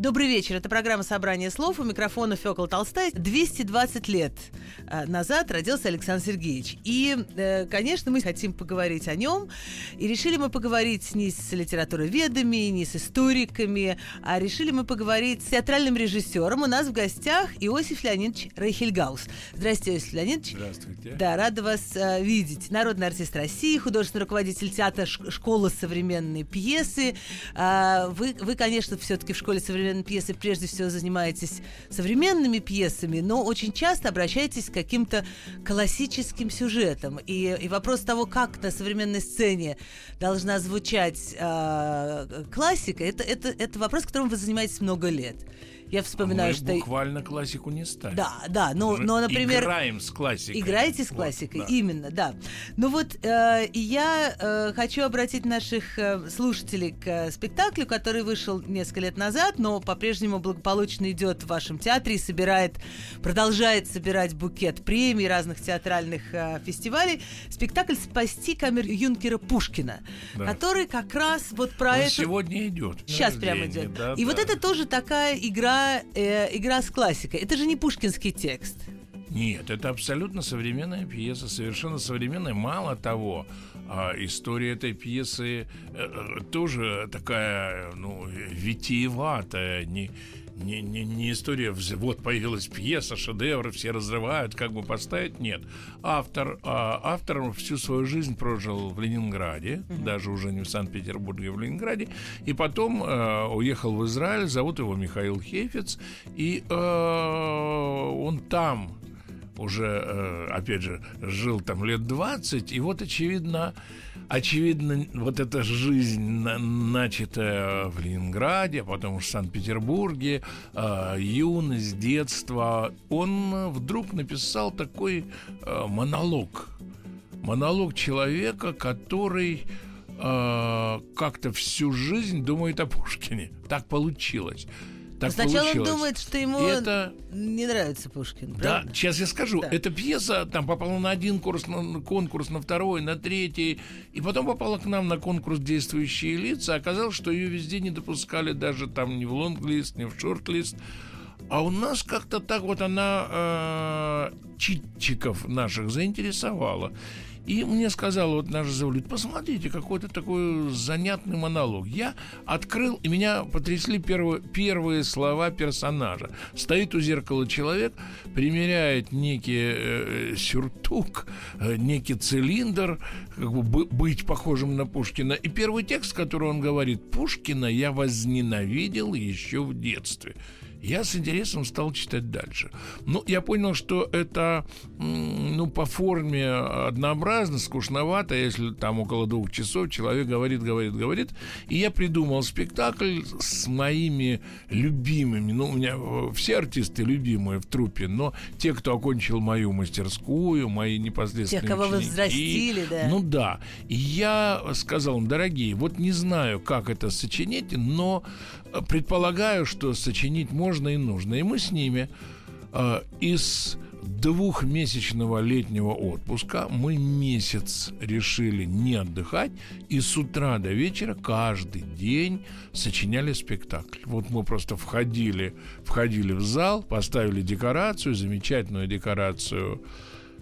Добрый вечер. Это программа «Собрание слов». У микрофона Фёкла Толстая. 220 лет э, назад родился Александр Сергеевич. И, э, конечно, мы хотим поговорить о нем. И решили мы поговорить не с литературоведами, не с историками, а решили мы поговорить с театральным режиссером. У нас в гостях Иосиф Леонидович Рейхельгаус. Здравствуйте, Иосиф Леонидович. Здравствуйте. Да, рада вас э, видеть. Народный артист России, художественный руководитель театра «Школа современной пьесы». Вы, вы, конечно, все-таки в «Школе современной пьесы прежде всего занимаетесь современными пьесами, но очень часто обращаетесь к каким-то классическим сюжетам. И, и вопрос того, как на современной сцене должна звучать э, классика, это, это, это вопрос, которым вы занимаетесь много лет. Я вспоминаю, а мы что... буквально классику не ставим. Да, да, но, Мы но например... Играем с классикой. Играете с классикой, Вот, да. именно, да. Ну вот, э, я э, хочу обратить наших э, слушателей к э, спектаклю, который вышел несколько лет назад, но по-прежнему благополучно идет в вашем театре и собирает, продолжает собирать букет премий разных театральных э, фестивалей. Спектакль «Спасти камер Юнкера Пушкина», Да. который как раз вот про Он это... сегодня идет. Сейчас прямо идет. да, и вот да. это тоже такая игра, э, игра с классикой. Это же не пушкинский текст. Нет, это абсолютно современная пьеса, совершенно современная. Мало того, а, история этой пьесы э, э, тоже такая, ну, витиеватая, не, не, не, не история, вот появилась пьеса, шедевр, все разрывают, как бы поставить, нет. Автор, а, автор всю свою жизнь прожил в Ленинграде, даже уже не в Санкт-Петербурге, а в Ленинграде, и потом э, уехал в Израиль, зовут его Михаил Хефец, и э, он там уже, э, опять же, жил там лет 20, и вот, очевидно, очевидно, вот эта жизнь, на- начатая в Ленинграде, а потом в Санкт-Петербурге, э, юность, детство, он вдруг написал такой э, монолог. Монолог человека, который э, как-то всю жизнь думает о Пушкине. Так получилось. Так Сначала получилось. он думает, что ему это не нравится Пушкин. да, правда? сейчас я скажу. Да. Эта пьеса там попала на один курс, на конкурс, на второй, на третий, и потом попала к нам на конкурс «Действующие лица». Оказалось, что ее везде не допускали, даже там ни в лонг-лист, ни в шорт-лист. А у нас как-то так вот она э, читчиков наших заинтересовала. И мне сказал вот наш завлюд, посмотрите, какой-то такой занятный монолог. Я открыл, и меня потрясли первые, первые слова персонажа. Стоит у зеркала человек, примеряет некий э, сюртук, э, некий цилиндр, как бы- быть похожим на Пушкина. И первый текст, который он говорит, Пушкина я возненавидел еще в детстве. Я с интересом стал читать дальше. Ну, я понял, что это, ну, по форме однообразно, скучновато, если там около двух часов человек говорит, говорит, говорит. И я придумал спектакль с моими любимыми. Ну, у меня э, все артисты любимые в трупе, но те, кто окончил мою мастерскую, мои непосредственные Тех, кого вы ученики, взрастили, да. Ну да. И я сказал им, дорогие, вот не знаю, как это сочинить, но э, предполагаю, что сочинить можно и нужно. И мы с ними э, из двухмесячного летнего отпуска мы месяц решили не отдыхать и с утра до вечера каждый день сочиняли спектакль. Вот мы просто входили, входили в зал, поставили декорацию, замечательную декорацию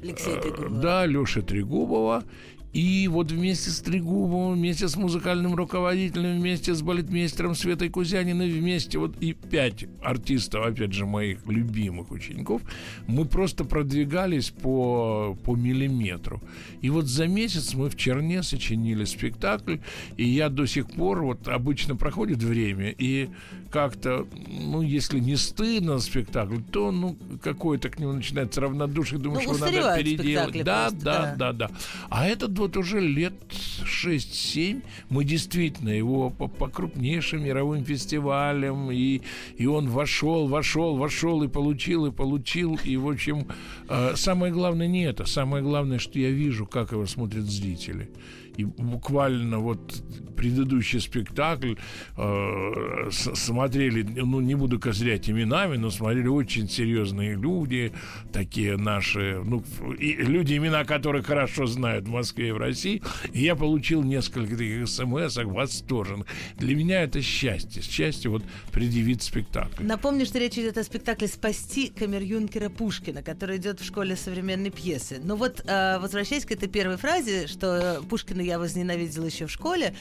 Алексей Э, Трегубов. Да, Лёша Трегубова. И вот вместе с Трегубовым, вместе с музыкальным руководителем, вместе с балетмейстером Светой Кузяниной, вместе вот и пять артистов, опять же, моих любимых учеников, мы просто продвигались по, по миллиметру. И вот за месяц мы в Черне сочинили спектакль, и я до сих пор, вот обычно проходит время, и как-то, ну, если не стыдно спектакль, то, ну, какое-то к нему начинается равнодушие, думаешь, Ну, его надо переделать. Да, просто, да, да. да, да. А этот вот уже лет 6-7 мы действительно его по, по крупнейшим мировым фестивалям, и, и он вошел, вошел, вошел, и получил, и получил. И, в общем, э, самое главное не это. Самое главное, что я вижу, как его смотрят зрители. И буквально вот предыдущий спектакль э, смотрели, ну, не буду козырять именами, но смотрели очень серьезные люди, такие наши, ну, и люди, имена которых хорошо знают в Москве и в России. И я получил несколько таких смс восторженных. Для меня это счастье. Счастье вот предъявить спектакль. Напомню, что речь идет о спектакле «Спасти камер-юнкера Пушкина», который идет в школе современной пьесы. Но вот, э, возвращаясь к этой первой фразе, что Пушкина я возненавидела еще в школе.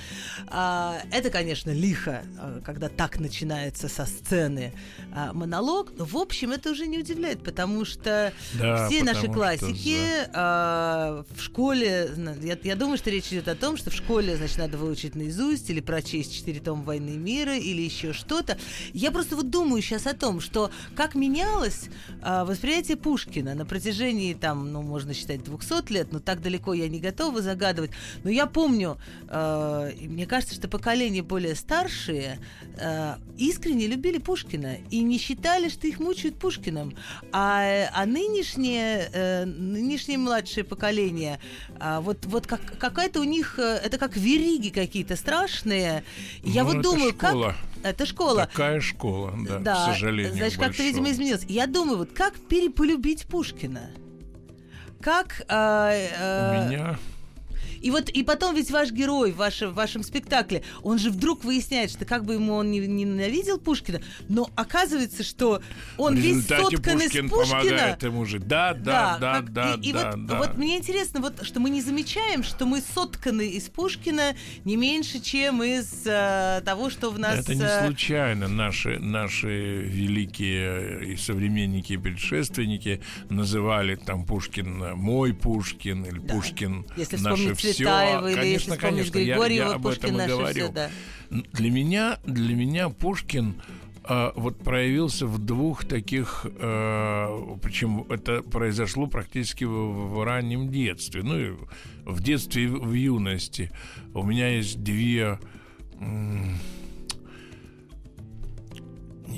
А, это, конечно, лихо, а, когда так начинается со сцены а, монолог. Но, в общем, это уже не удивляет, потому что да, все наши классики что, а, в школе... Я, я думаю, что речь идет о том, что в школе, значит, надо выучить наизусть или прочесть четыре тома «Войны и мира» или еще что-то. Я просто вот думаю сейчас о том, что как менялось восприятие Пушкина на протяжении, там, ну, можно считать, 200 лет, но так далеко я не готова загадывать. Но я помню, э, мне кажется, что поколение более старшие э, искренне любили Пушкина и не считали, что их мучают Пушкиным. А, а нынешнее, э, нынешнее младшее поколение, э, вот, вот как, какая-то у них, э, это как вериги какие-то страшные. Я ну, вот думаю, школа. как... Это школа. Такая школа, да, да к сожалению. Значит, как-то, видимо, изменилось. Я думаю, вот как переполюбить Пушкина? Как... Э, э, у меня и вот и потом ведь ваш герой в вашем, в вашем спектакле, он же вдруг выясняет, что как бы ему он не, не ненавидел Пушкина, но оказывается, что он весь соткан Пушкин из Пушкина. помогает ему же. Да, да, да, как, да, и, да, и вот, да. вот мне интересно, вот что мы не замечаем, что мы сотканы из Пушкина не меньше, чем из э, того, что в нас. Это не э, случайно наши наши великие и современники и предшественники называли там Пушкин мой Пушкин или да. Пушкин Если наши Цветаева, или конечно, если конечно, Григорьева, я, я об этом и говорю. Все, да. Для меня, для меня Пушкин э, вот проявился в двух таких, э, причем это произошло практически в, в раннем детстве, ну и в детстве и в юности. У меня есть две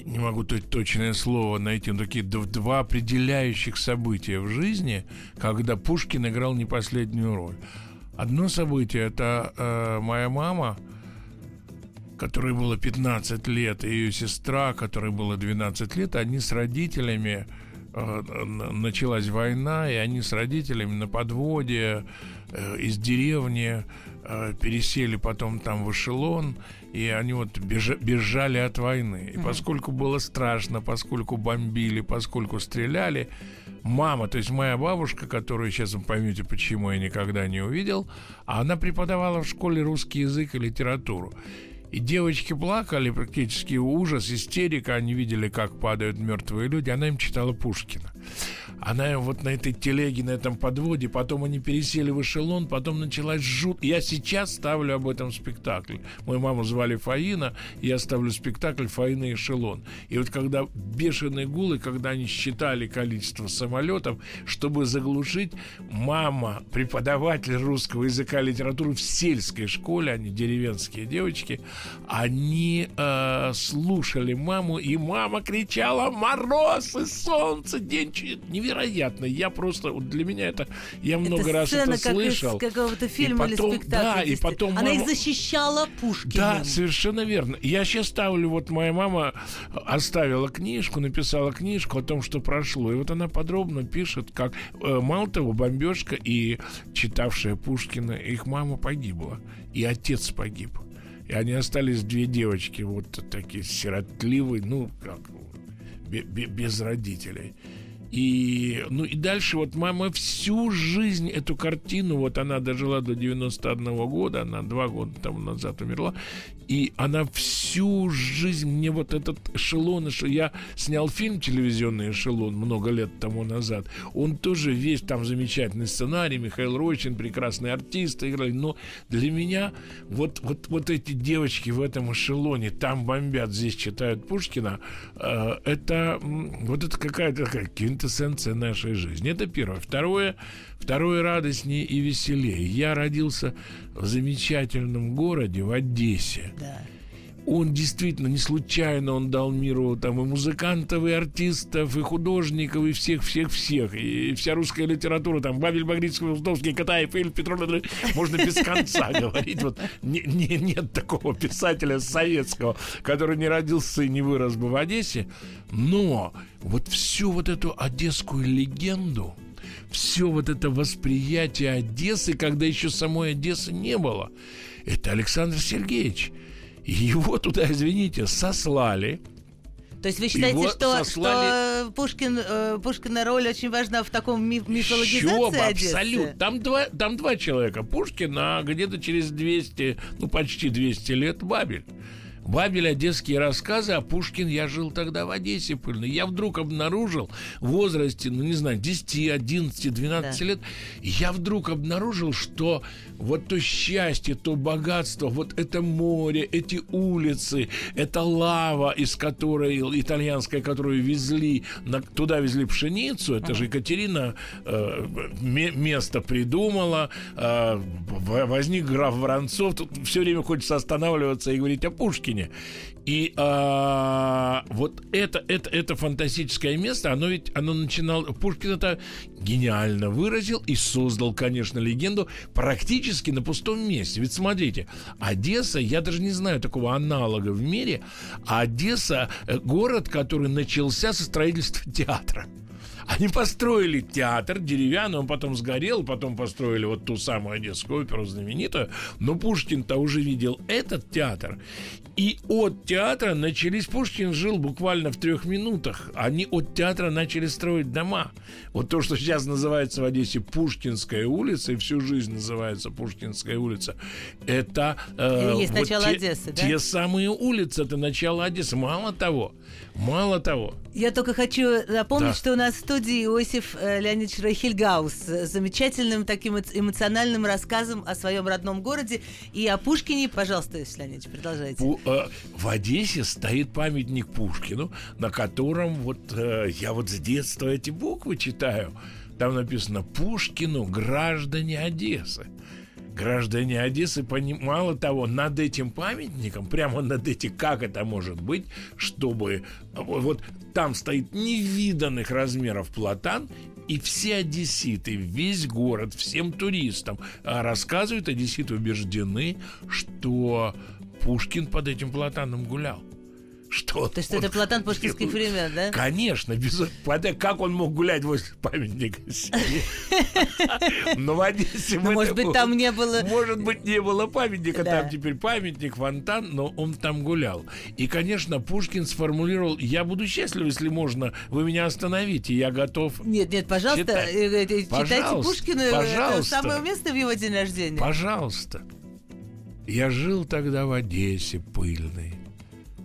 не могу точное слово найти, но такие два определяющих события в жизни, когда Пушкин играл не последнюю роль. Одно событие это э, моя мама, которой было 15 лет, и ее сестра, которой было 12 лет, они с родителями э, началась война, и они с родителями на подводе э, из деревни э, пересели потом там в эшелон, и они вот бежа, бежали от войны. И поскольку было страшно, поскольку бомбили, поскольку стреляли, мама, то есть моя бабушка, которую сейчас вы поймете, почему я никогда не увидел, она преподавала в школе русский язык и литературу. И девочки плакали, практически ужас, истерика. Они видели, как падают мертвые люди. Она им читала Пушкина. Она вот на этой телеге, на этом подводе, потом они пересели в эшелон, потом началась жут. Я сейчас ставлю об этом спектакль. Мою маму звали Фаина, я ставлю спектакль «Фаина и эшелон». И вот когда бешеные гулы, когда они считали количество самолетов, чтобы заглушить, мама, преподаватель русского языка и литературы в сельской школе, они деревенские девочки, они э, слушали маму, и мама кричала «Мороз и солнце, день невероятно. Я просто, вот для меня это, я много это раз это как слышал. из какого-то фильма и потом, или спектакля. Да, и потом Она мама... их защищала Пушкиным. Да, совершенно верно. Я сейчас ставлю, вот моя мама оставила книжку, написала книжку о том, что прошло. И вот она подробно пишет, как, э, мало того, бомбежка и читавшая Пушкина, их мама погибла, и отец погиб. И они остались две девочки, вот такие сиротливые, ну, как, без родителей. И, ну и дальше вот мама всю жизнь эту картину, вот она дожила до 91 года, она два года тому назад умерла, И она всю жизнь мне вот этот эшелон, что я снял фильм телевизионный эшелон много лет тому назад. Он тоже весь там замечательный сценарий, Михаил Рочин, прекрасные артисты играли. Но для меня вот, вот, вот эти девочки в этом эшелоне, там бомбят, здесь читают Пушкина, э, это вот это какая-то такая квинтэссенция нашей жизни. Это первое. Второе, второе радостнее и веселее. Я родился в замечательном городе, в Одессе. Да он действительно не случайно он дал миру там и музыкантов, и артистов, и художников, и всех, всех, всех. И вся русская литература, там, Бабель, Багрицкий, Уздовский, Катаев, Эль, Петров, можно без конца говорить. Вот не, не, нет такого писателя советского, который не родился и не вырос бы в Одессе. Но вот всю вот эту одесскую легенду, все вот это восприятие Одессы, когда еще самой Одессы не было, это Александр Сергеевич – его туда, извините, сослали. То есть вы считаете, что, сослали... что Пушкин, э, Пушкина роль очень важна в таком ми- мифологизации Чё, абсолютно. Там два, там два человека. Пушкин, а где-то через 200, ну почти 200 лет Бабель. Бабель одесские рассказы, а Пушкин я жил тогда в Одессе пыльной. Я вдруг обнаружил в возрасте, ну не знаю, 10, 11, 12 да. лет, я вдруг обнаружил, что вот то счастье, то богатство, вот это море, эти улицы, это лава, из которой итальянская, которую везли, на, туда везли пшеницу, это же Екатерина э, место придумала, э, возник граф Воронцов, тут все время хочется останавливаться и говорить о Пушкине. И а, вот это, это, это фантастическое место, оно ведь, оно начинало, Пушкин это гениально выразил и создал, конечно, легенду практически на пустом месте. Ведь смотрите, Одесса, я даже не знаю такого аналога в мире, а Одесса город, который начался со строительства театра. Они построили театр деревянный, он потом сгорел, потом построили вот ту самую Одесскую оперу знаменитую. Но Пушкин-то уже видел этот театр. И от театра начались... Пушкин жил буквально в трех минутах. Они от театра начали строить дома. Вот то, что сейчас называется в Одессе Пушкинская улица, и всю жизнь называется Пушкинская улица, это... Э, Есть вот начало те, Одессы, да? Те самые улицы, это начало Одессы. Мало того, мало того. Я только хочу напомнить, да. что у нас в студии Иосиф э, Леонидович Рахильгаус с замечательным таким эмоциональным рассказом о своем родном городе и о Пушкине. Пожалуйста, Иосиф Леонидович, продолжайте. Пу- э, в Одессе стоит памятник Пушкину, на котором вот э, я вот с детства эти буквы читаю. Там написано «Пушкину, граждане Одессы» граждане Одессы, мало того, над этим памятником, прямо над этим, как это может быть, чтобы вот там стоит невиданных размеров платан, и все одесситы, весь город, всем туристам а, рассказывают, одесситы убеждены, что Пушкин под этим платаном гулял. Что То есть это платан пушкинских времен, да? Конечно, без... как он мог гулять возле памятника Но в Одессе... Ну, может быть, там не было... Может быть, не было памятника, там теперь памятник, фонтан, но он там гулял. И, конечно, Пушкин сформулировал, я буду счастлив, если можно, вы меня остановите, я готов... Нет, нет, пожалуйста, э, э, читайте Пушкина, пожалуйста, самое место в его день рождения. Пожалуйста. Я жил тогда в Одессе пыльной.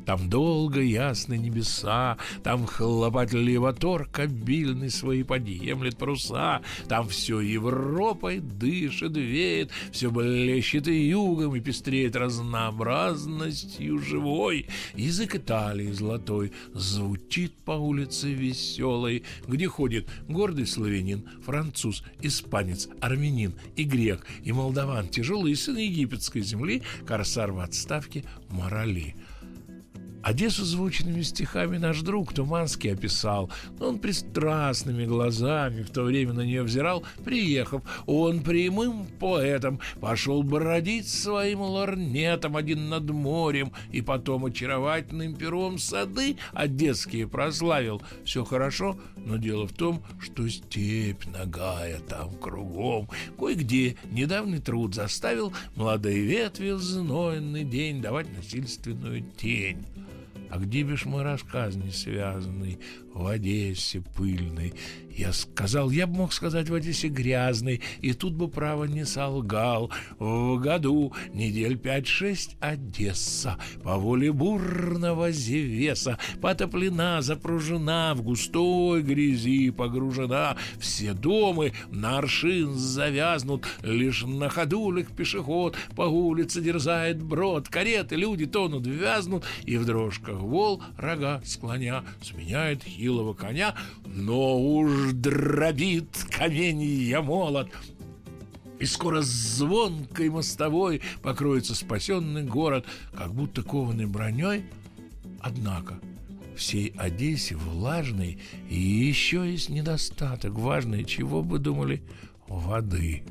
Там долго ясны небеса, Там хлопатель мотор обильный свои подъемлет паруса, Там все Европой дышит, веет, Все блещет и югом и пестреет разнообразностью живой. Язык Италии золотой звучит по улице веселой, Где ходит гордый славянин, француз, испанец, армянин и грек, и молдаван, тяжелый сын египетской земли, корсар в отставке, морали. Одессу звучными стихами наш друг Туманский описал. Но он пристрастными глазами в то время на нее взирал, приехав. Он прямым поэтом пошел бродить своим лорнетом один над морем и потом очаровательным пером сады одесские прославил. Все хорошо, но дело в том, что степь нагая там кругом. Кое-где недавний труд заставил молодые ветви в знойный день давать насильственную тень. А где бишь мой рассказ не связанный в Одессе пыльной? Я сказал, я бы мог сказать в Одессе грязный, и тут бы право не солгал. В году недель пять-шесть Одесса по воле бурного Зевеса потоплена, запружена, в густой грязи погружена. Все домы на аршин завязнут, лишь на ходулях пешеход по улице дерзает брод. Кареты, люди тонут, вязнут, и в дрожках вол рога склоня сменяет хилого коня, но уж дробит каменья молот. И скоро звонкой мостовой покроется спасенный город, как будто кованой броней. Однако всей Одессе влажной и еще есть недостаток важный, чего бы думали, воды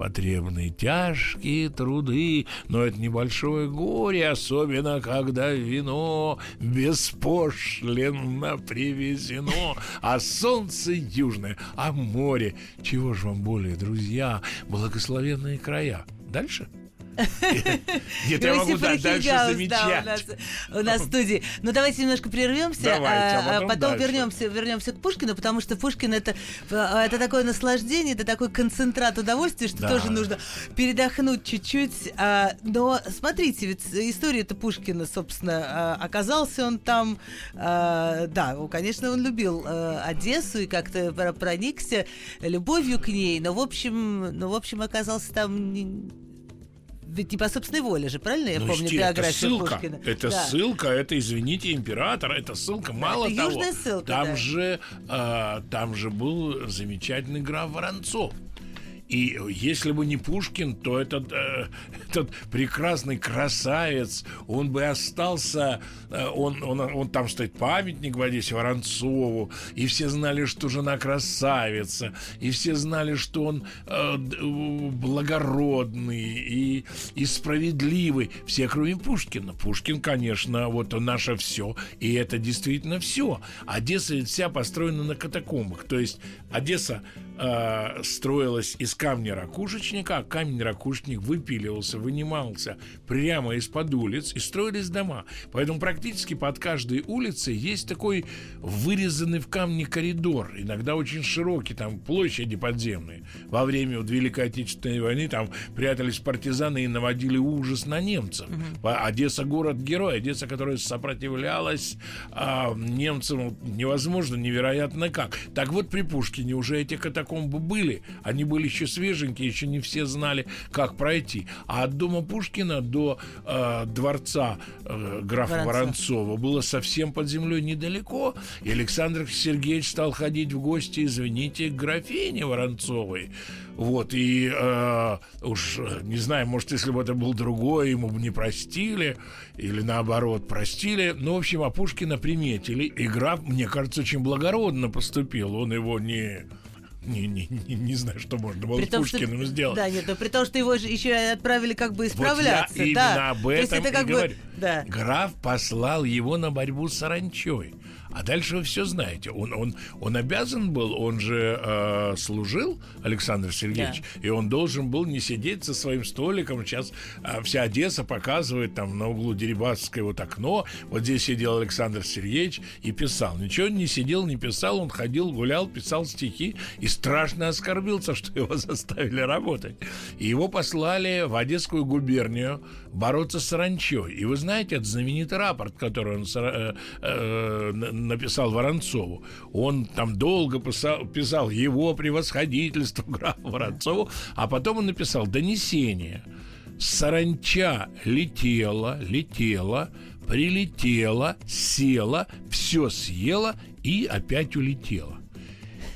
потребны тяжкие труды, но это небольшое горе, особенно когда вино беспошлинно привезено, а солнце южное, а море. Чего же вам более, друзья, благословенные края? Дальше? Нет, я могу дальше замечать. у нас, в студии. Ну, давайте немножко прервемся, а, а потом, вернемся, к Пушкину, потому что Пушкин это, а, это такое наслаждение, это такой концентрат удовольствия, что тоже нужно передохнуть чуть-чуть. но смотрите, ведь история это Пушкина, собственно, оказался он там, да, конечно, он любил Одессу и как-то проникся любовью к ней, но в общем, но в общем оказался там ведь не по собственной воле же, правильно я ну, помню биографию это ссылка, Пушкина? Это да. ссылка, это, извините, император, это ссылка. Мало это того, ссылка, там, да. же, э, там же был замечательный граф Воронцов. И если бы не Пушкин, то этот, э, этот прекрасный красавец, он бы остался, э, он, он, он там стоит памятник в Одессе Воронцову, и все знали, что жена красавица, и все знали, что он э, благородный и, и справедливый. Все, кроме Пушкина. Пушкин, конечно, вот наше все, и это действительно все. Одесса вся построена на катакомбах. То есть Одесса э, строилась из камня ракушечника, а камень ракушечник выпиливался, вынимался прямо из-под улиц, и строились дома. Поэтому практически под каждой улицей есть такой вырезанный в камне коридор, иногда очень широкий, там площади подземные. Во время вот, Великой Отечественной войны там прятались партизаны и наводили ужас на немцев. Угу. Одесса город-герой, Одесса, которая сопротивлялась а, немцам невозможно, невероятно как. Так вот при Пушкине уже эти катакомбы были, они были еще свеженькие, еще не все знали, как пройти. А от дома Пушкина до э, дворца э, графа Воронцов. Воронцова было совсем под землей недалеко. И Александр Сергеевич стал ходить в гости, извините, к графине Воронцовой. Вот, и э, уж не знаю, может, если бы это был другой, ему бы не простили, или наоборот, простили. Ну, в общем, а Пушкина приметили. И граф, мне кажется, очень благородно поступил. Он его не не, не, не, не знаю, что можно было при с том, Пушкиным что, сделать. Да, нет, но при том, что его же еще отправили как бы исправляться. Вот я да. именно об этом это как и бы, говорю. Да. Граф послал его на борьбу с саранчой. А дальше вы все знаете. Он, он, он обязан был, он же э, служил, Александр Сергеевич, да. и он должен был не сидеть со своим столиком. Сейчас э, вся Одесса показывает там на углу Дерибасовское вот окно. Вот здесь сидел Александр Сергеевич и писал. Ничего не сидел, не писал, он ходил, гулял, писал стихи и страшно оскорбился, что его заставили работать. И его послали в Одесскую губернию бороться с саранчой. И вы знаете, это знаменитый рапорт, который он э, э, написал Воронцову. Он там долго писал, писал его превосходительство графу Воронцову, а потом он написал донесение. Саранча летела, летела, прилетела, села, все съела и опять улетела.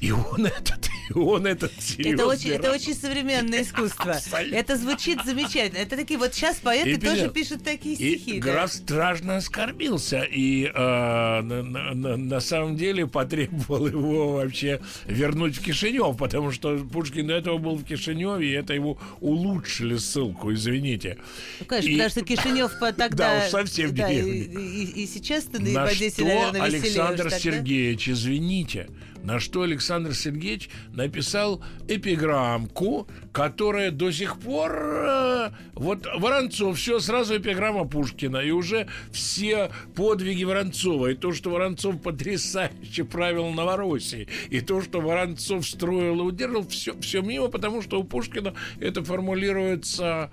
И он этот он этот это очень, это очень современное искусство. Абсолютно. Это звучит замечательно. Это такие вот сейчас поэты и, тоже пишут такие стихи. И да. граф страшно оскорбился и э, на, на, на самом деле потребовал его вообще вернуть в Кишинев, потому что Пушкин до этого был в Кишиневе, и это его улучшили ссылку, извините. Ну, конечно, и... потому что Кишинев тогда... Да, уж совсем да, и, и, и сейчас-то на, на что Александр Сергеевич, извините, на что Александр Сергеевич написал эпиграммку, которая до сих пор... Э, вот Воронцов, все, сразу эпиграмма Пушкина. И уже все подвиги Воронцова. И то, что Воронцов потрясающе правил Новороссией. И то, что Воронцов строил и удерживал, все, все мимо, потому что у Пушкина это формулируется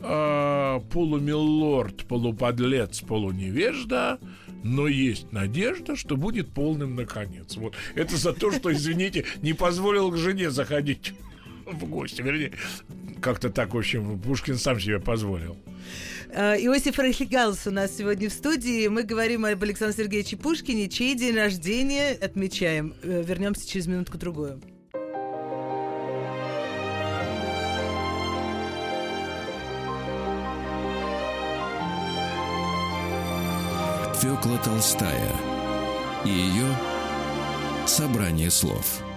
э, полумилорд, полуподлец, полуневежда, но есть надежда, что будет полным наконец. Вот это за то, что, извините, не позволил к жене заходить в гости. Вернее, как-то так, в общем, Пушкин сам себе позволил. Э, Иосиф Рахигалс у нас сегодня в студии. Мы говорим об Александре Сергеевиче Пушкине, чей день рождения отмечаем. Э, вернемся через минутку-другую. Фёкла Толстая и ее «Собрание слов».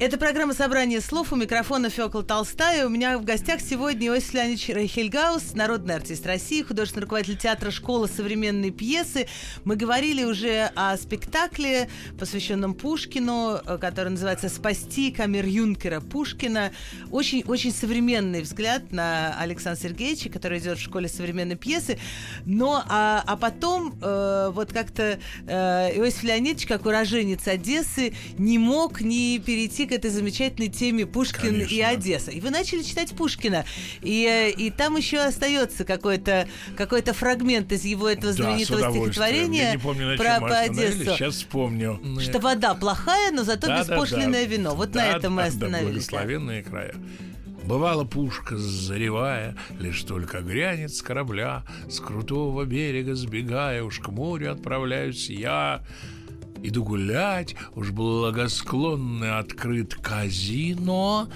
Это программа «Собрание слов». У микрофона Фёкла Толстая. У меня в гостях сегодня Иосиф Леонидович Рейхельгаус, народный артист России, художественный руководитель театра «Школа современной пьесы». Мы говорили уже о спектакле, посвященном Пушкину, э, который называется «Спасти камер Юнкера Пушкина». Очень-очень современный взгляд на Александра Сергеевича, который идет в «Школе современной пьесы». Но, а, а потом, э, вот как-то э, Иосиф Леонидович, как уроженец Одессы, не мог не перейти к этой замечательной теме Пушкин Конечно. и Одесса. И вы начали читать Пушкина. И, э, и там еще остается какой-то какой фрагмент из его этого знаменитого да, стихотворения Я не помню, на про, про Одессу. Сейчас вспомню. Что вода плохая, но зато да, беспошлиное да, вино. Вот да, на этом да, мы остановились. Да, благословенные края. Бывала пушка, заревая, Лишь только грянет с корабля, С крутого берега сбегая, Уж к морю отправляюсь я. Иду гулять, уж благосклонный открыт казино,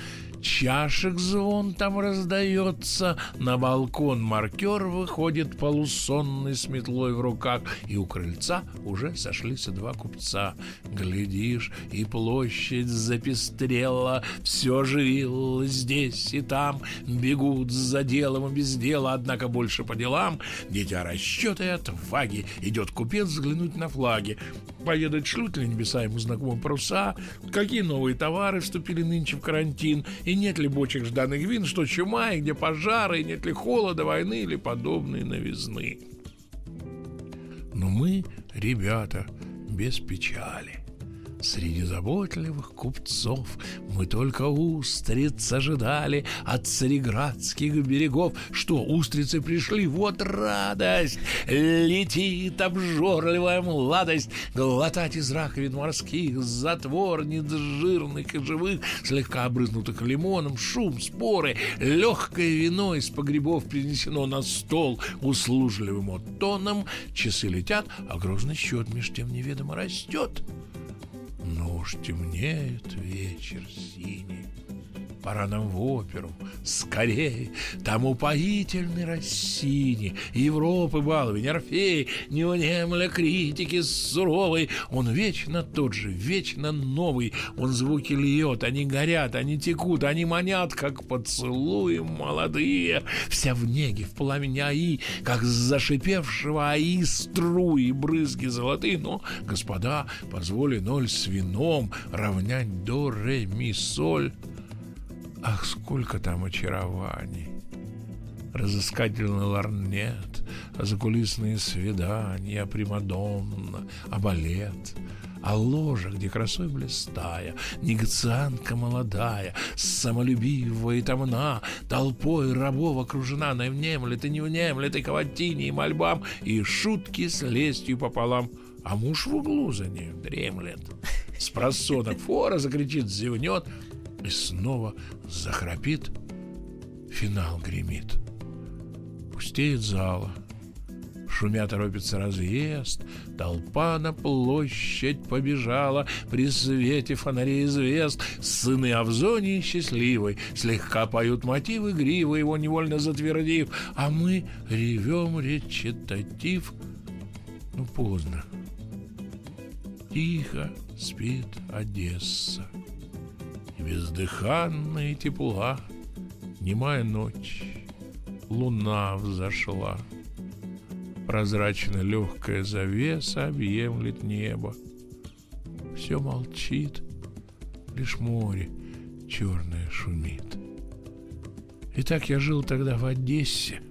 чашек звон там раздается, на балкон маркер выходит полусонный с метлой в руках, и у крыльца уже сошлись два купца. Глядишь, и площадь запестрела, все оживилось здесь и там, бегут за делом и без дела, однако больше по делам, дитя расчета и отваги, идет купец взглянуть на флаги, поведать шлют ли небеса ему знакомые паруса, какие новые товары вступили нынче в карантин, и нет ли бочек жданных вин, что чума, и где пожары, и нет ли холода, войны или подобные новизны. Но мы, ребята, без печали. Среди заботливых купцов мы только устриц ожидали от цареградских берегов. Что, устрицы пришли? Вот радость! Летит обжорливая младость, глотать из раковин морских затворниц жирных и живых, слегка обрызнутых лимоном, шум, споры, легкое вино из погребов принесено на стол услужливым тоном. Часы летят, а грозный счет меж тем неведомо растет. Но уж темнеет вечер синий, Пора нам в оперу, скорее, Там упоительный Россини, Европы баловень, Орфей, Не внемля критики суровой, Он вечно тот же, вечно новый, Он звуки льет, они горят, они текут, Они манят, как поцелуи молодые, Вся в неге, в пламени аи, Как зашипевшего аи струи, брызги золотые, Но, господа, позволи ноль с вином Равнять до ре ми соль Ах, сколько там очарований! Разыскательный ларнет, закулисные свидания, примадонна, а балет — а ложа, где красой блистая, негацианка молодая, самолюбивая и томна, толпой рабов окружена, не внемлет и не внемлет и каватине, и мольбам, и шутки с лестью пополам, а муж в углу за ней дремлет. С просонок фора закричит, зевнет, и снова захрапит, финал гремит. Пустеет зала, шумя торопится разъезд, толпа на площадь побежала при свете фонарей звезд. Сыны Авзонии счастливой слегка поют мотивы гривы, его невольно затвердив, а мы ревем речитатив. Ну, поздно. Тихо спит Одесса бездыханная тепла, Немая ночь, луна взошла. Прозрачно легкая завеса объемлет небо. Все молчит, лишь море черное шумит. Итак, я жил тогда в Одессе.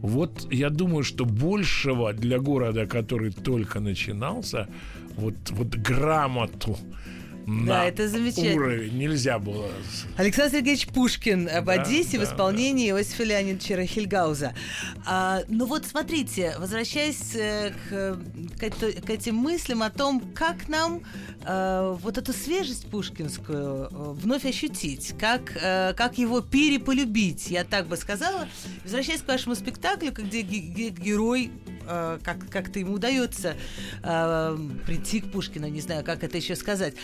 Вот я думаю, что большего для города, который только начинался, вот, вот грамоту на Да, это замечательно. уровень нельзя было. Александр Сергеевич Пушкин об Да, Одессе в да, исполнении Иосифа Леонидовича Рахильгауза. А, ну вот смотрите, возвращаясь э, к, к к этим мыслям о том, как нам э, вот эту свежесть пушкинскую э, вновь ощутить, как, э, как его переполюбить, я так бы сказала. Возвращаясь к вашему спектаклю, где, ге- герой э, как, как-то ему удается э, прийти к Пушкину, не знаю, как это еще сказать.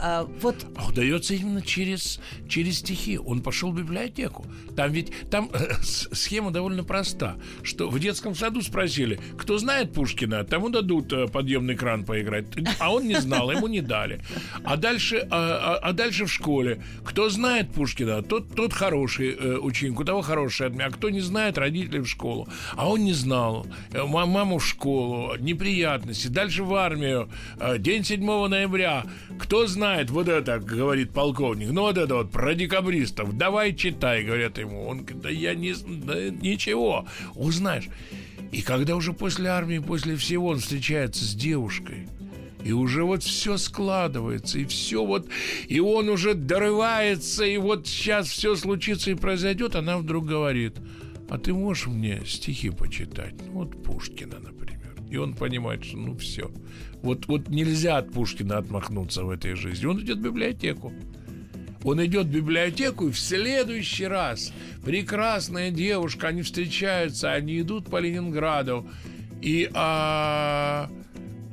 А, вот А удается именно через, через стихи. Он пошел в библиотеку. Там ведь там э, с- схема довольно проста. Что в детском саду спросили, кто знает Пушкина, тому дадут э, подъемный кран поиграть. А он не знал, ему не дали. А дальше, а, а- а дальше в школе. Кто знает Пушкина, тот, тот хороший э, ученик, у того хороший отмя. А кто не знает, родители в школу. А он не знал. Э, ма- Маму в школу, неприятности. Дальше в армию. Э, День 7 ноября. Кто знает, вот это, говорит полковник, ну вот это вот про декабристов, давай читай, говорят ему. Он говорит, да я не, да ничего, узнаешь. И когда уже после армии, после всего он встречается с девушкой, и уже вот все складывается, и все вот, и он уже дорывается, и вот сейчас все случится и произойдет, она вдруг говорит, а ты можешь мне стихи почитать? Ну, вот Пушкина, например. И он понимает, что ну все. Вот, вот нельзя от Пушкина отмахнуться в этой жизни. Он идет в библиотеку. Он идет в библиотеку, и в следующий раз прекрасная девушка, они встречаются, они идут по Ленинграду, и а,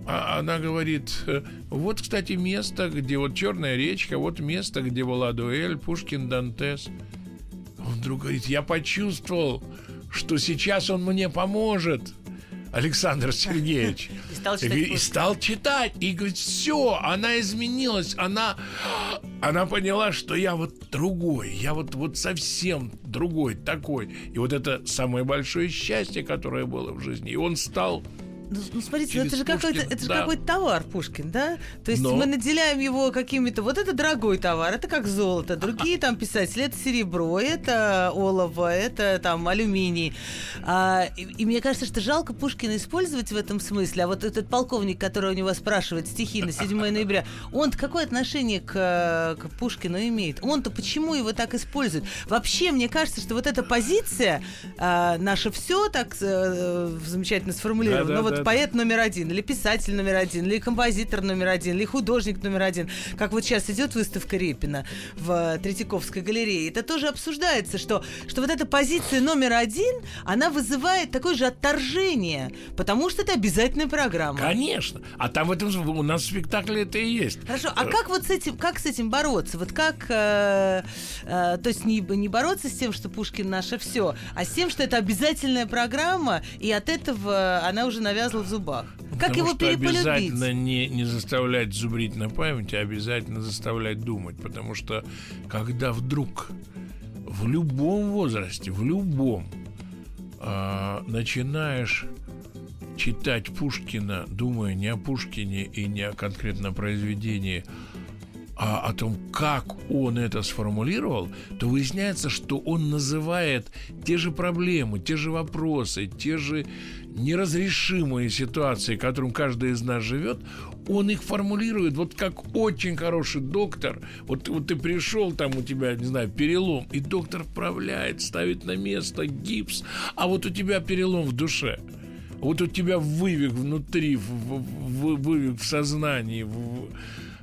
а она говорит, «Э, вот, кстати, место, где вот Черная речка, вот место, где была дуэль, Пушкин, Дантес. Он вдруг говорит, я почувствовал, что сейчас он мне поможет. Александр Сергеевич. И стал читать И стал читать. И говорит, все, она изменилась. Она, она поняла, что я вот другой. Я вот, вот совсем другой, такой. И вот это самое большое счастье, которое было в жизни. И он стал Ну, ну, смотрите, ну, Через это же какой-то, это да. какой-то товар Пушкин, да? То есть Но- мы наделяем его какими-то... Вот это дорогой товар, это как золото. Другие там писатели, это серебро, это олово, это там алюминий. А, и, и мне кажется, что жалко Пушкина использовать в этом смысле. А вот этот полковник, который у него спрашивает стихи на 7 ноября, он какое отношение к, к Пушкину имеет? Он-то почему его так использует? Вообще, мне кажется, что вот эта позиция, а, наше все так э, замечательно сформулировано, Да-да, ну вот да-да. поэт номер один, или писатель номер один, или композитор номер один, или художник номер один. Как вот сейчас идет выставка Репина в Третьяковской галерее. Это тоже обсуждается, что, что вот эта позиция номер один, она вызывает такое же отторжение, потому что это обязательная программа. Конечно. А там в этом у нас в спектакле это и есть. Хорошо, а как вот с этим, как с этим бороться? Вот как, э, э, то есть не, не бороться с тем, что Пушкин наше все, а с тем, что это обязательная программа, и от этого она уже навязла в зубах. Как Потому его что переполюбить? обязательно не, не заставлять зубрить на память, а обязательно заставлять думать. Потому что когда вдруг в любом возрасте, в любом, а, начинаешь читать Пушкина, думая не о Пушкине и не о конкретном произведении, а о том, как он это сформулировал, то выясняется, что он называет те же проблемы, те же вопросы, те же неразрешимые ситуации, которым каждый из нас живет, он их формулирует вот как очень хороший доктор. Вот, вот ты пришел, там у тебя, не знаю, перелом, и доктор вправляет, ставит на место гипс, а вот у тебя перелом в душе. Вот у тебя вывих внутри, в, в- в- вывих в сознании, в,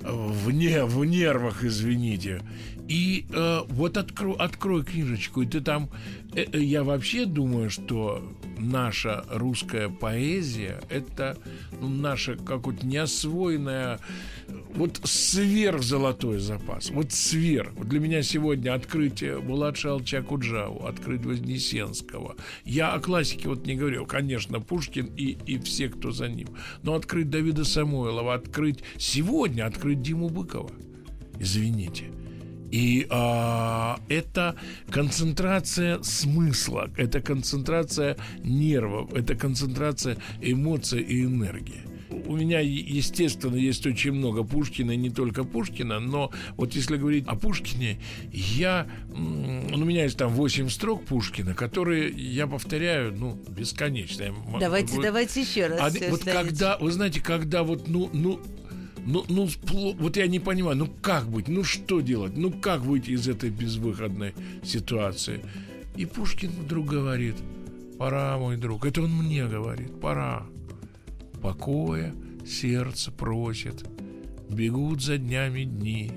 в, не, в нервах, извините. И э, вот откро, открой книжечку, и ты там... э, э, я вообще думаю, что наша русская поэзия это ну, наша какая-то неосвоенная вот сверхзолотой запас. Вот сверх. Вот для меня сегодня открытие Булат Чакуджаву, открыть Вознесенского. Я о классике вот не говорю. Конечно, Пушкин и, и все, кто за ним. Но открыть Давида Самойлова, открыть сегодня, открыть Диму Быкова. Извините. И а, это концентрация смысла, это концентрация нервов, это концентрация эмоций и энергии. у меня, естественно, есть очень много Пушкина, не только Пушкина, но вот если говорить о Пушкине, я... У меня есть там 8 строк Пушкина, которые я повторяю, ну, бесконечно. Давайте, вот, давайте еще раз. А, вот когда, вы знаете, когда вот, ну, ну, ну, ну, вот я не понимаю, ну как быть, ну что делать, ну как выйти из этой безвыходной ситуации? И Пушкин вдруг говорит, пора, мой друг, это он мне говорит, пора. Покоя сердце просит, бегут за днями дни,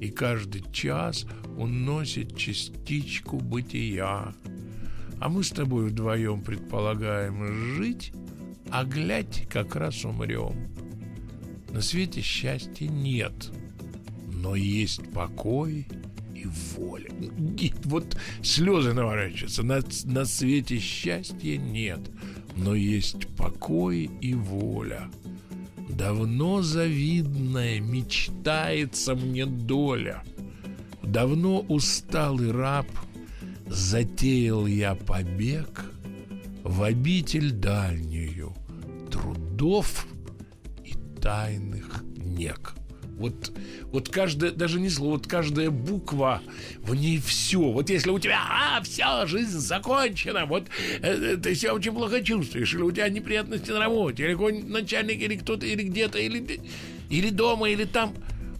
и каждый час уносит частичку бытия. А мы с тобой вдвоем предполагаем жить, а глядь, как раз умрем. На свете счастья нет, но есть покой и воля. Вот слезы наворачиваются. На, на свете счастья нет, но есть покой и воля. Давно завидная мечтается мне доля. Давно усталый раб затеял я побег в обитель дальнюю трудов тайных нек. Вот, вот каждая, даже не слово, вот каждая буква, в ней все. Вот если у тебя, а, все, жизнь закончена, вот э, э, ты себя очень плохо чувствуешь, или у тебя неприятности на работе, или какой-нибудь начальник, или кто-то, или где-то, или, или дома, или там.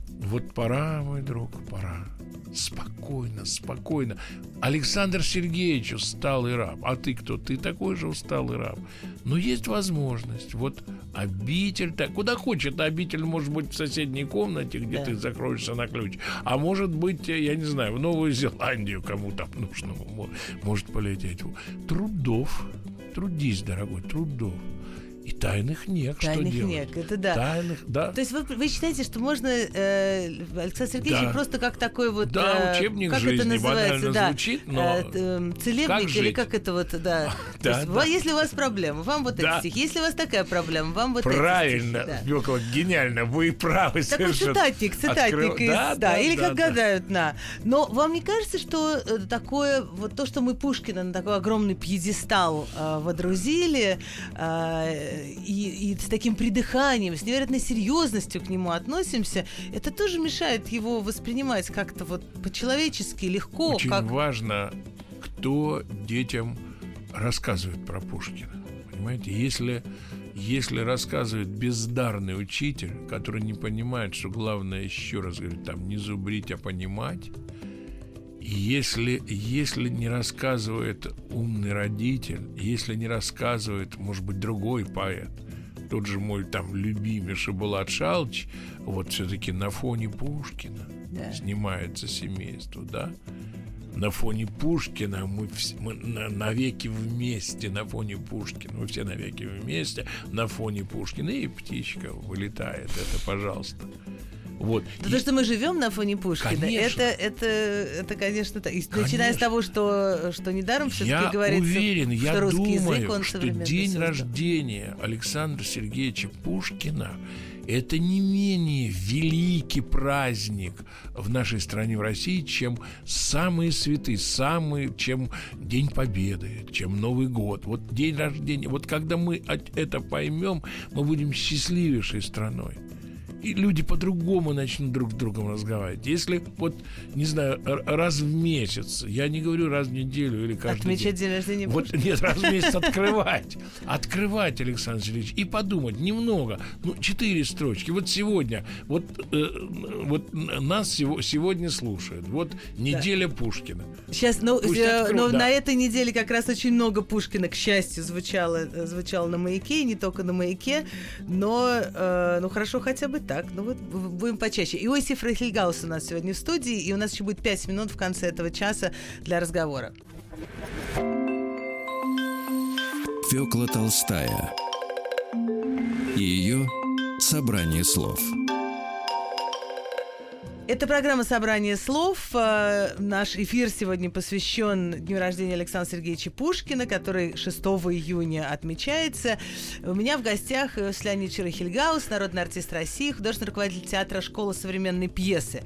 Вот пора, мой друг, пора. Спокойно, спокойно. Александр Сергеевич усталый раб. А ты кто? Ты такой же усталый раб. Но есть возможность. Вот обитель, так, куда хочет, обитель может быть в соседней комнате, где да. ты закроешься на ключ. А может быть, я не знаю, в Новую Зеландию кому там нужно, может полететь. Трудов. Трудись, дорогой, трудов. И тайных нет, тайных что нет, это да. Тайных, да. То есть вы, вы считаете, что можно э, Александр Сергеевич да. просто как такой вот... Да, э, учебник как жизни это называется, да, звучит, но... Э, э, целебник как или как это вот, да. да, есть, да. Если у вас проблема, вам вот да. эти стихи. Если у вас такая проблема, вам вот Правильно, эти стихи. Правильно, да. гениально, вы правы Такой цитатник, цитатник. Открыл... Из, да, да, да, или да, как да. гадают на. Но вам не кажется, что э, такое, вот то, что мы Пушкина на такой огромный пьедестал э, водрузили, э, и, и с таким придыханием, с невероятной серьезностью к нему относимся, это тоже мешает его воспринимать как-то вот по-человечески, легко. Очень как... важно, кто детям рассказывает про Пушкина. Понимаете, если, если рассказывает бездарный учитель, который не понимает, что главное, еще раз говорю, там не зубрить, а понимать, если, если не рассказывает умный родитель, если не рассказывает, может быть, другой поэт, тот же мой там любимый Шабулат Шалч, вот все-таки на фоне Пушкина да. снимается семейство, да? На фоне Пушкина мы, вс- мы на, навеки вместе, на фоне Пушкина, мы все навеки вместе, на фоне Пушкина, и птичка вылетает, это пожалуйста. Вот. Да и... То, что мы живем на фоне Пушкина, это, это, это, конечно, так. начиная с того, что, что недаром все-таки говорится, уверен, что я русский думаю, язык, он что день рождения Александра Сергеевича Пушкина это не менее великий праздник в нашей стране, в России, чем самые святые, самые, чем День Победы, чем Новый год. Вот день рождения. Вот когда мы это поймем, мы будем счастливейшей страной и люди по-другому начнут друг с другом разговаривать. Если вот, не знаю, раз в месяц, я не говорю раз в неделю или каждый Отмечать день. день рождения Вот нет, раз в месяц открывать. Открывать, Александр Сергеевич, и подумать немного. Ну, четыре строчки. Вот сегодня, вот, э, вот нас сегодня слушают. Вот неделя да. Пушкина. Сейчас, ну, э, но да. на этой неделе как раз очень много Пушкина, к счастью, звучало, звучало на маяке, и не только на маяке, но, э, ну, хорошо хотя бы так так, ну вот будем почаще. Иосиф Рахильгаус у нас сегодня в студии, и у нас еще будет 5 минут в конце этого часа для разговора. Фёкла Толстая и ее собрание слов – это программа «Собрание слов». Э, наш эфир сегодня посвящен дню рождения Александра Сергеевича Пушкина, который 6 июня отмечается. У меня в гостях Леонид Черехельгаус, народный артист России, художественный руководитель театра «Школа современной пьесы».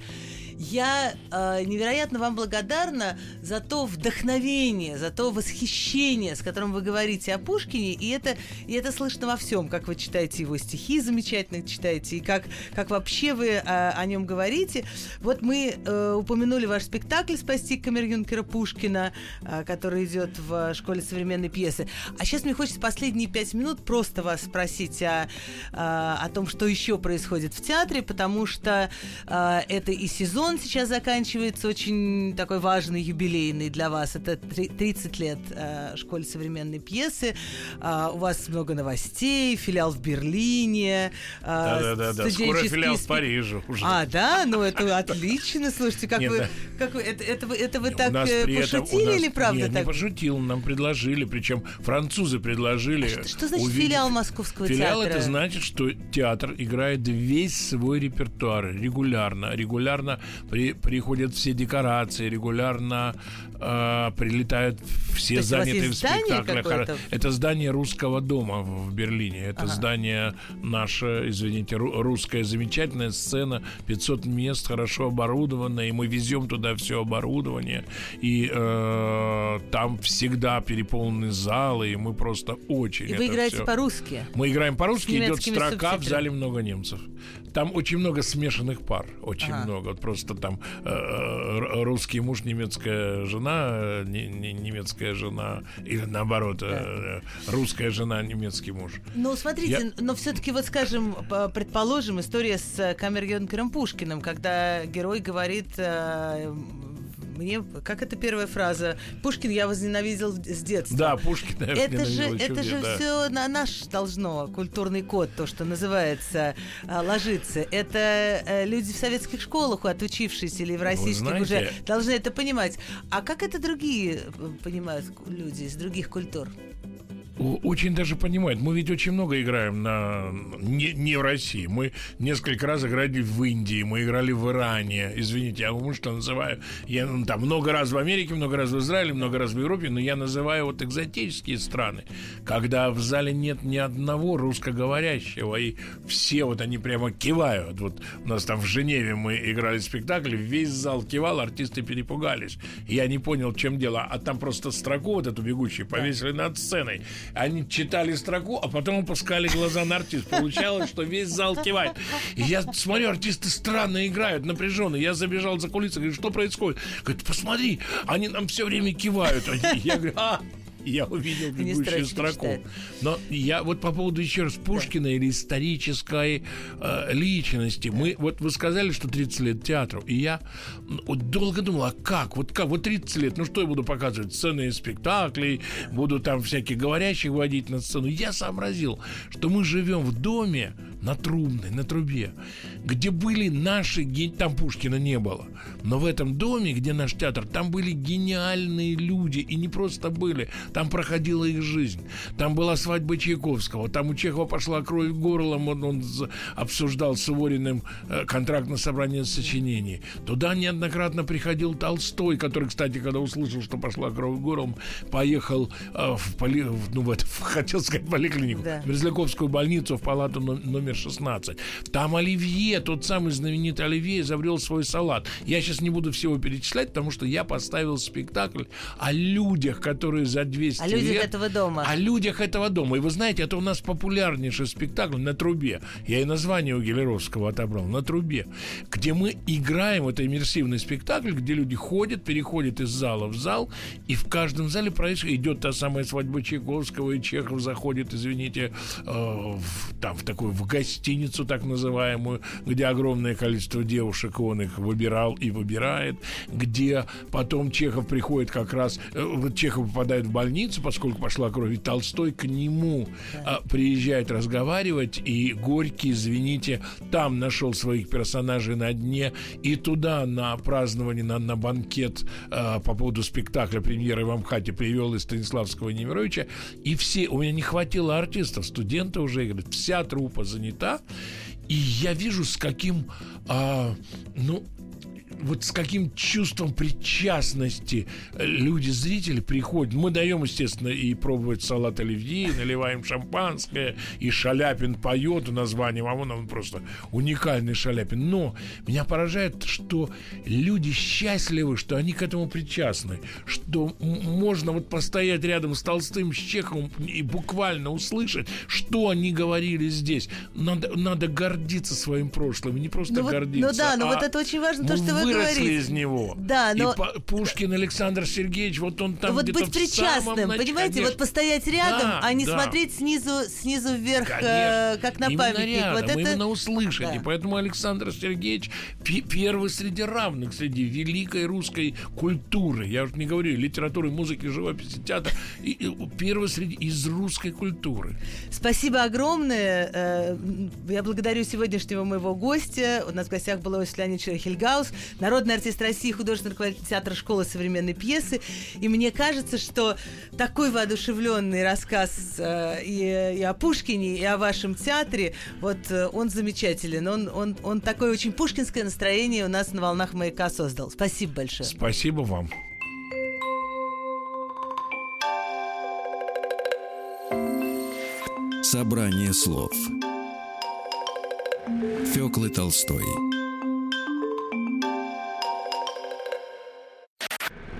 Я э, невероятно вам благодарна за то вдохновение, за то восхищение, с которым вы говорите о Пушкине, и это, и это слышно во всем, как вы читаете его стихи замечательно читаете, и как, как вообще вы э, о нем говорите. Вот мы э, упомянули ваш спектакль «Спасти камер-юнкера Пушкина», э, который идет в школе современной пьесы. А сейчас мне хочется последние пять минут просто вас спросить о, о, о том, что еще происходит в театре, потому что э, это и сезон сейчас заканчивается, очень такой важный, юбилейный для вас. Это 30 лет э, школе современной пьесы. Э, у вас много новостей, филиал в Берлине. Э, Да-да-да, скоро филиал в Париже уже. А, да? Ну, это отлично. Слушайте, как вы... Как вы это, это, это вы так э, пошутили или правда Нет, так? не пошутил, нам предложили, причем французы предложили. А что, что значит филиал Московского филиал театра? Филиал это значит, что театр играет весь свой репертуар регулярно. Регулярно при, приходят все декорации, регулярно э, прилетают все занятые в спектаклях. Это здание русского дома в Берлине. Это ага. здание наше, извините, русская замечательная сцена, 500 мест, хорошо оборудованная, и мы везем туда все оборудование, и э, там всегда переполнены залы, и мы просто очень. И вы играете по-русски? Мы играем по-русски, идет строка, в зале много немцев. Там очень много смешанных пар, очень ага. много. Вот просто там э, э русский муж, немецкая жена, э, не, не, немецкая жена, или наоборот, да. э, русская жена, немецкий муж. Ну, смотрите, Я... но все-таки вот, скажем, предположим, история с камер-юнкером Пушкиным, когда герой говорит э, мне, как это первая фраза? Пушкин я возненавидел с детства. Да, Пушкин я Это же, это же да. все на наш должно, культурный код, то, что называется, а, ложиться. Это э, люди в советских школах, отучившиеся или в российских уже, должны это понимать. А как это другие э, понимают люди из других культур? Очень даже понимает. Мы ведь очень много играем на не, не в России. Мы несколько раз играли в Индии, мы играли в Иране. Извините, я вам что называю. Я ну, там много раз в Америке, много раз в Израиле, много раз в Европе, но я называю вот экзотические страны, когда в зале нет ни одного русскоговорящего, и все вот они прямо кивают. Вот у нас там в Женеве мы играли спектакль, весь зал кивал, артисты перепугались. Я не понял, в чем дело. А там просто строку вот эту бегущую повесили над сценой. Они читали строку, а потом опускали глаза на артист. Получалось, что весь зал кивает. И я смотрю, артисты странно играют, напряженно. Я забежал за кулисы, говорю, что происходит? Говорит, посмотри, они нам все время кивают. Я говорю, а, я увидел бегущую строку. Но я вот по поводу еще раз Пушкина или исторической э, личности. Мы, вот вы сказали, что 30 лет театру, и я вот долго думал, а как? Вот как? Вот 30 лет, ну что я буду показывать? Сцены из спектаклей, буду там всяких говорящих водить на сцену. Я сообразил, что мы живем в доме на Трубной, на Трубе, где были наши, там Пушкина не было, но в этом доме, где наш театр, там были гениальные люди, и не просто были, там проходила их жизнь. Там была свадьба Чайковского. Там у Чехова пошла кровь горлом. Он, он обсуждал с Сувориным э, контракт на собрание сочинений. Туда неоднократно приходил Толстой, который, кстати, когда услышал, что пошла кровь горлом, поехал э, в, поли, в, ну, в, это, хотел сказать, поликлинику, да. в Мерзляковскую больницу в палату номер 16. Там Оливье, тот самый знаменитый Оливье, изобрел свой салат. Я сейчас не буду всего перечислять, потому что я поставил спектакль о людях, которые за две 200 О людях лет. этого дома. О людях этого дома. И вы знаете, это у нас популярнейший спектакль на трубе. Я и название у Гелеровского отобрал. На трубе. Где мы играем, это иммерсивный спектакль, где люди ходят, переходят из зала в зал, и в каждом зале происходит, идет та самая свадьба Чайковского, и Чехов заходит, извините, э, в, там в такую, в гостиницу так называемую, где огромное количество девушек, он их выбирал и выбирает, где потом Чехов приходит как раз, э, Чехов попадает в больницу, больницу, поскольку пошла кровь, и Толстой к нему да. а, приезжает разговаривать, и Горький, извините, там нашел своих персонажей на дне, и туда на празднование, на, на банкет а, по поводу спектакля премьеры в Амхате привел и Станиславского Немировича, и все, у меня не хватило артистов, студенты уже, говорят, вся трупа занята, И я вижу, с каким, а, ну, вот с каким чувством причастности люди, зрители приходят. Мы даем, естественно, и пробовать салат оливье, наливаем шампанское, и Шаляпин поет названием, а он, он просто уникальный Шаляпин. Но меня поражает, что люди счастливы, что они к этому причастны, что можно вот постоять рядом с Толстым, с Чеховым и буквально услышать, что они говорили здесь. Надо, надо гордиться своим прошлым, не просто ну гордиться. Ну да, но а вот это очень важно, то, что вы выросли говорите. из него. Да, но... И Пушкин Александр Сергеевич, вот он там Вот быть причастным, нач... понимаете, конечно. вот постоять рядом, да, а не да. смотреть снизу, снизу вверх, э, как на именно памятник. Рядом, вот это... именно услышать. Да. И поэтому Александр Сергеевич первый среди равных, среди великой русской культуры. Я уже не говорю литературы, музыки, живописи, театра. И, и первый среди из русской культуры. Спасибо огромное. Э, Я благодарю сегодняшнего моего гостя. У нас в гостях был Иосиф Леонидович Хельгаус, народный артист России, художественный руководитель театра школы современной пьесы. И мне кажется, что такой воодушевленный рассказ э, и, и о Пушкине, и о вашем театре, вот э, он замечателен. Он, он, он такое очень пушкинское настроение у нас на волнах маяка создал. Спасибо большое. Спасибо вам. Собрание слов Фёклы Толстой